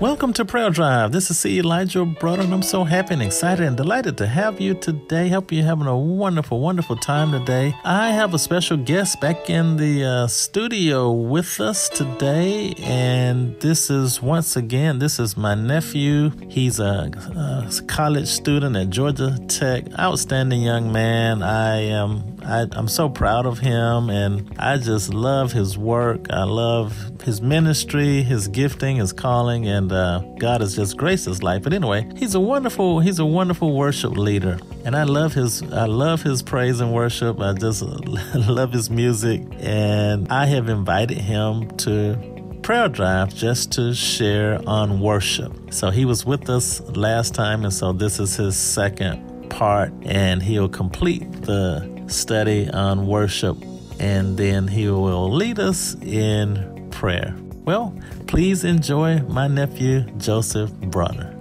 Welcome to Prayer Drive. This is C. Elijah Bronner, and I'm so happy and excited and delighted to have you today. Hope you're having a wonderful, wonderful time today. I have a special guest back in the uh, studio with us today, and this is once again, this is my nephew. He's a, a college student at Georgia Tech. Outstanding young man. I am I, am so proud of him, and I just love his work. I love his ministry, his gifting, his calling, and and uh, God has just graced his life. But anyway, he's a wonderful he's a wonderful worship leader, and I love his I love his praise and worship. I just love his music, and I have invited him to prayer drive just to share on worship. So he was with us last time, and so this is his second part, and he'll complete the study on worship, and then he will lead us in prayer. Well, please enjoy my nephew, Joseph Bronner.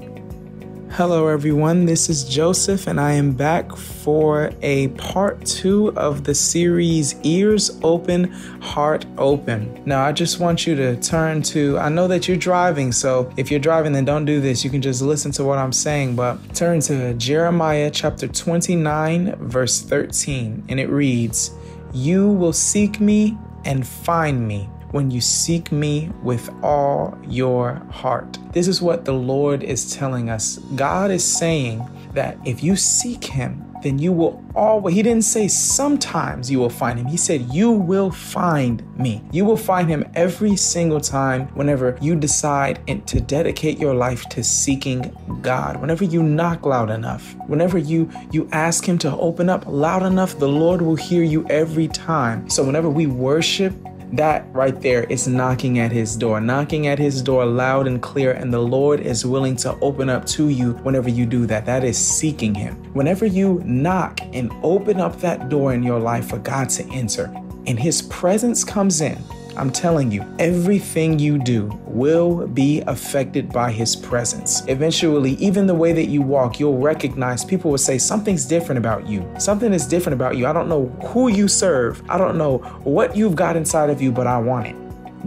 Hello, everyone. This is Joseph, and I am back for a part two of the series Ears Open, Heart Open. Now, I just want you to turn to, I know that you're driving, so if you're driving, then don't do this. You can just listen to what I'm saying, but turn to Jeremiah chapter 29, verse 13, and it reads, You will seek me and find me when you seek me with all your heart. This is what the Lord is telling us. God is saying that if you seek him, then you will always, he didn't say sometimes you will find him. He said, You will find me. You will find him every single time whenever you decide to dedicate your life to seeking God. Whenever you knock loud enough, whenever you, you ask him to open up loud enough, the Lord will hear you every time. So whenever we worship, that right there is knocking at his door, knocking at his door loud and clear, and the Lord is willing to open up to you whenever you do that. That is seeking him. Whenever you knock and open up that door in your life for God to enter, and his presence comes in, I'm telling you, everything you do will be affected by his presence. Eventually, even the way that you walk, you'll recognize people will say, Something's different about you. Something is different about you. I don't know who you serve, I don't know what you've got inside of you, but I want it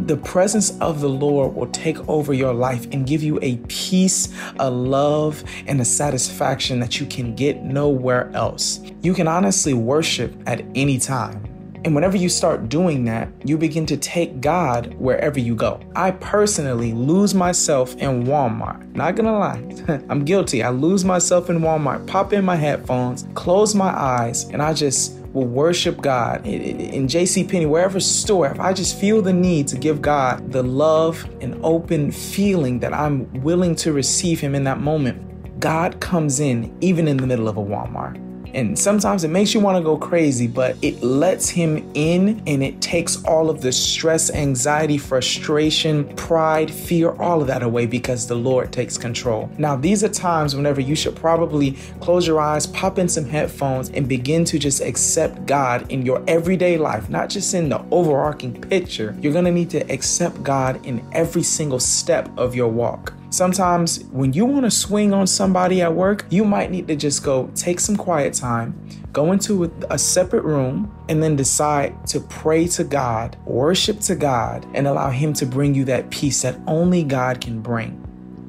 the presence of the Lord will take over your life and give you a peace, a love, and a satisfaction that you can get nowhere else. You can honestly worship at any time. And whenever you start doing that, you begin to take God wherever you go. I personally lose myself in Walmart. Not gonna lie, I'm guilty. I lose myself in Walmart, pop in my headphones, close my eyes, and I just will worship God in J.C. Penney, wherever store, if I just feel the need to give God the love and open feeling that I'm willing to receive Him in that moment, God comes in even in the middle of a Walmart. And sometimes it makes you want to go crazy, but it lets him in and it takes all of the stress, anxiety, frustration, pride, fear, all of that away because the Lord takes control. Now, these are times whenever you should probably close your eyes, pop in some headphones, and begin to just accept God in your everyday life, not just in the overarching picture. You're going to need to accept God in every single step of your walk. Sometimes when you want to swing on somebody at work, you might need to just go take some quiet time, go into a separate room, and then decide to pray to God, worship to God, and allow Him to bring you that peace that only God can bring.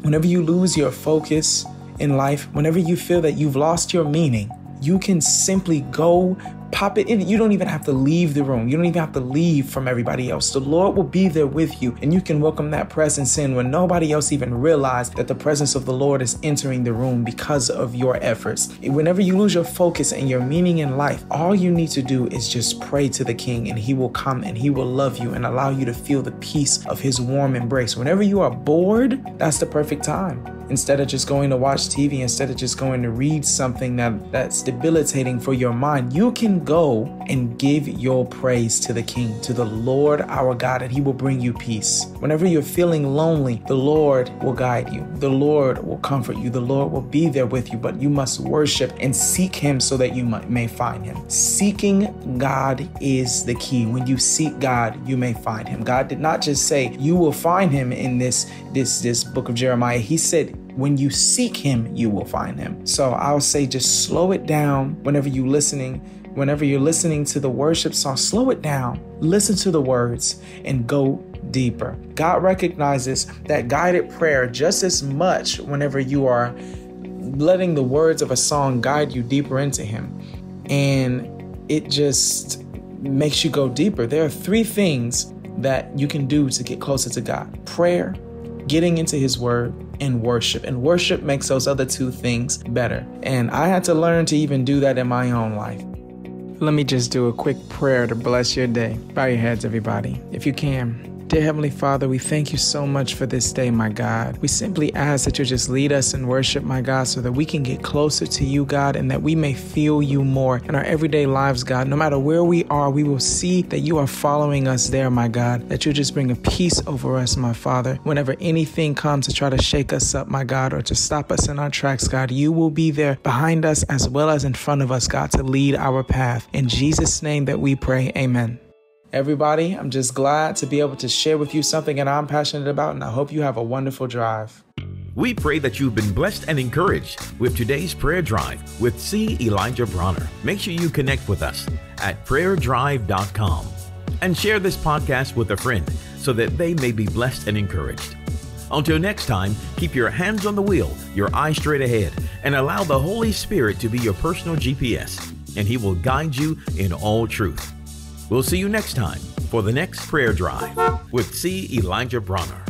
Whenever you lose your focus in life, whenever you feel that you've lost your meaning, you can simply go pop it in. You don't even have to leave the room. You don't even have to leave from everybody else. The Lord will be there with you, and you can welcome that presence in when nobody else even realized that the presence of the Lord is entering the room because of your efforts. Whenever you lose your focus and your meaning in life, all you need to do is just pray to the King, and He will come and He will love you and allow you to feel the peace of His warm embrace. Whenever you are bored, that's the perfect time. Instead of just going to watch TV, instead of just going to read something that, that's debilitating for your mind, you can go and give your praise to the King, to the Lord our God, and He will bring you peace. Whenever you're feeling lonely, the Lord will guide you, the Lord will comfort you, the Lord will be there with you, but you must worship and seek Him so that you may find Him. Seeking God is the key. When you seek God, you may find Him. God did not just say you will find Him in this this this book of Jeremiah. He said when you seek him, you will find him. So I'll say just slow it down whenever you're listening. Whenever you're listening to the worship song, slow it down, listen to the words, and go deeper. God recognizes that guided prayer just as much whenever you are letting the words of a song guide you deeper into Him. And it just makes you go deeper. There are three things that you can do to get closer to God prayer, getting into His Word, and worship. And worship makes those other two things better. And I had to learn to even do that in my own life. Let me just do a quick prayer to bless your day. Bow your heads, everybody, if you can. Dear Heavenly Father, we thank you so much for this day, my God. We simply ask that you just lead us in worship, my God, so that we can get closer to you, God, and that we may feel you more in our everyday lives, God. No matter where we are, we will see that you are following us there, my God. That you just bring a peace over us, my Father. Whenever anything comes to try to shake us up, my God, or to stop us in our tracks, God, you will be there behind us as well as in front of us, God, to lead our path. In Jesus' name that we pray, amen. Everybody, I'm just glad to be able to share with you something that I'm passionate about, and I hope you have a wonderful drive. We pray that you've been blessed and encouraged with today's prayer drive with C. Elijah Bronner. Make sure you connect with us at prayerdrive.com and share this podcast with a friend so that they may be blessed and encouraged. Until next time, keep your hands on the wheel, your eyes straight ahead, and allow the Holy Spirit to be your personal GPS, and He will guide you in all truth. We'll see you next time for the next prayer drive with C. Elijah Bronner.